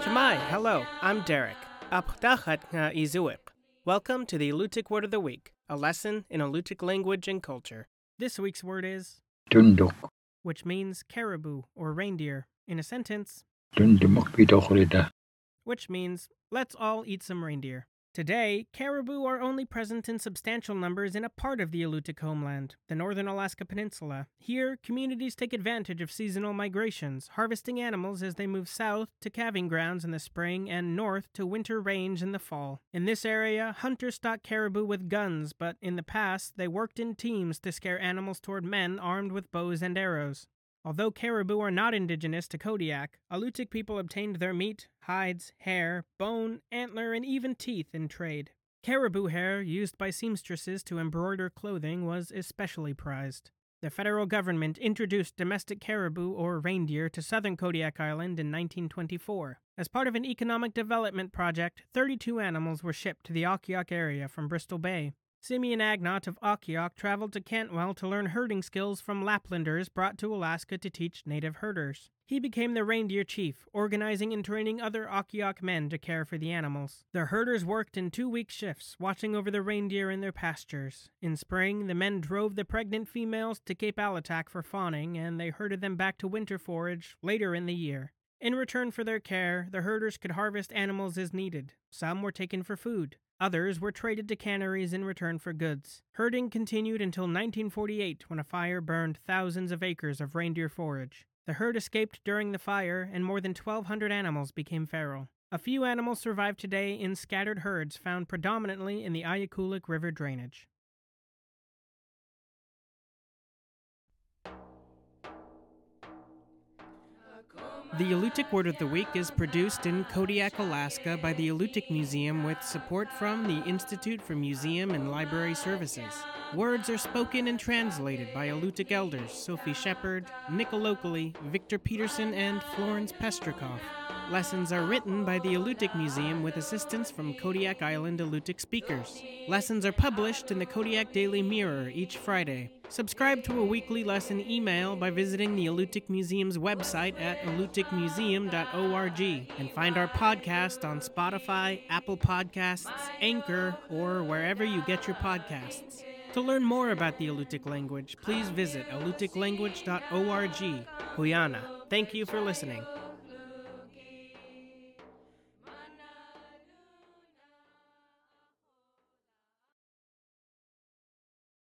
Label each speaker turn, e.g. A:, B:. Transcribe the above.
A: Shemai, hello, I'm Derek. Apdachat nga izuik. Welcome to the Alutiiq Word of the Week, a lesson in Alutiiq language and culture. This week's word is
B: Tuntuq.
A: which means caribou or reindeer, in a sentence, which means let's all eat some reindeer. Today, caribou are only present in substantial numbers in a part of the Alutiiq homeland, the northern Alaska Peninsula. Here, communities take advantage of seasonal migrations, harvesting animals as they move south to calving grounds in the spring and north to winter range in the fall. In this area, hunters stalk caribou with guns, but in the past, they worked in teams to scare animals toward men armed with bows and arrows. Although caribou are not indigenous to Kodiak, Alutiiq people obtained their meat, hides, hair, bone, antler, and even teeth in trade. Caribou hair, used by seamstresses to embroider clothing, was especially prized. The federal government introduced domestic caribou or reindeer to southern Kodiak Island in 1924. As part of an economic development project, 32 animals were shipped to the Akhiok area from Bristol Bay. Simeon Agnot of Akhiok traveled to Cantwell to learn herding skills from Laplanders brought to Alaska to teach native herders. He became the reindeer chief, organizing and training other Akhiok men to care for the animals. The herders worked in two week shifts, watching over the reindeer in their pastures. In spring, the men drove the pregnant females to Cape Alitak for fawning, and they herded them back to winter forage later in the year. In return for their care, the herders could harvest animals as needed. Some were taken for food. Others were traded to canneries in return for goods. Herding continued until 1948 when a fire burned thousands of acres of reindeer forage. The herd escaped during the fire, and more than 1,200 animals became feral. A few animals survive today in scattered herds found predominantly in the Ayakulik River drainage. The Alutiiq Word of the Week is produced in Kodiak, Alaska by the Alutiiq Museum with support from the Institute for Museum and Library Services. Words are spoken and translated by Alutiiq elders Sophie Shepard, Nick Alokli, Victor Peterson, and Florence Pestrikoff. Lessons are written by the Alutiiq Museum with assistance from Kodiak Island Alutiiq speakers. Lessons are published in the Kodiak Daily Mirror each Friday. Subscribe to a weekly lesson email by visiting the Alutiiq Museum's website at alutiiqmuseum.org and find our podcast on Spotify, Apple Podcasts, Anchor, or wherever you get your podcasts. To learn more about the Alutiiq language, please visit alutiiqlanguage.org. Huyana. Thank you for listening.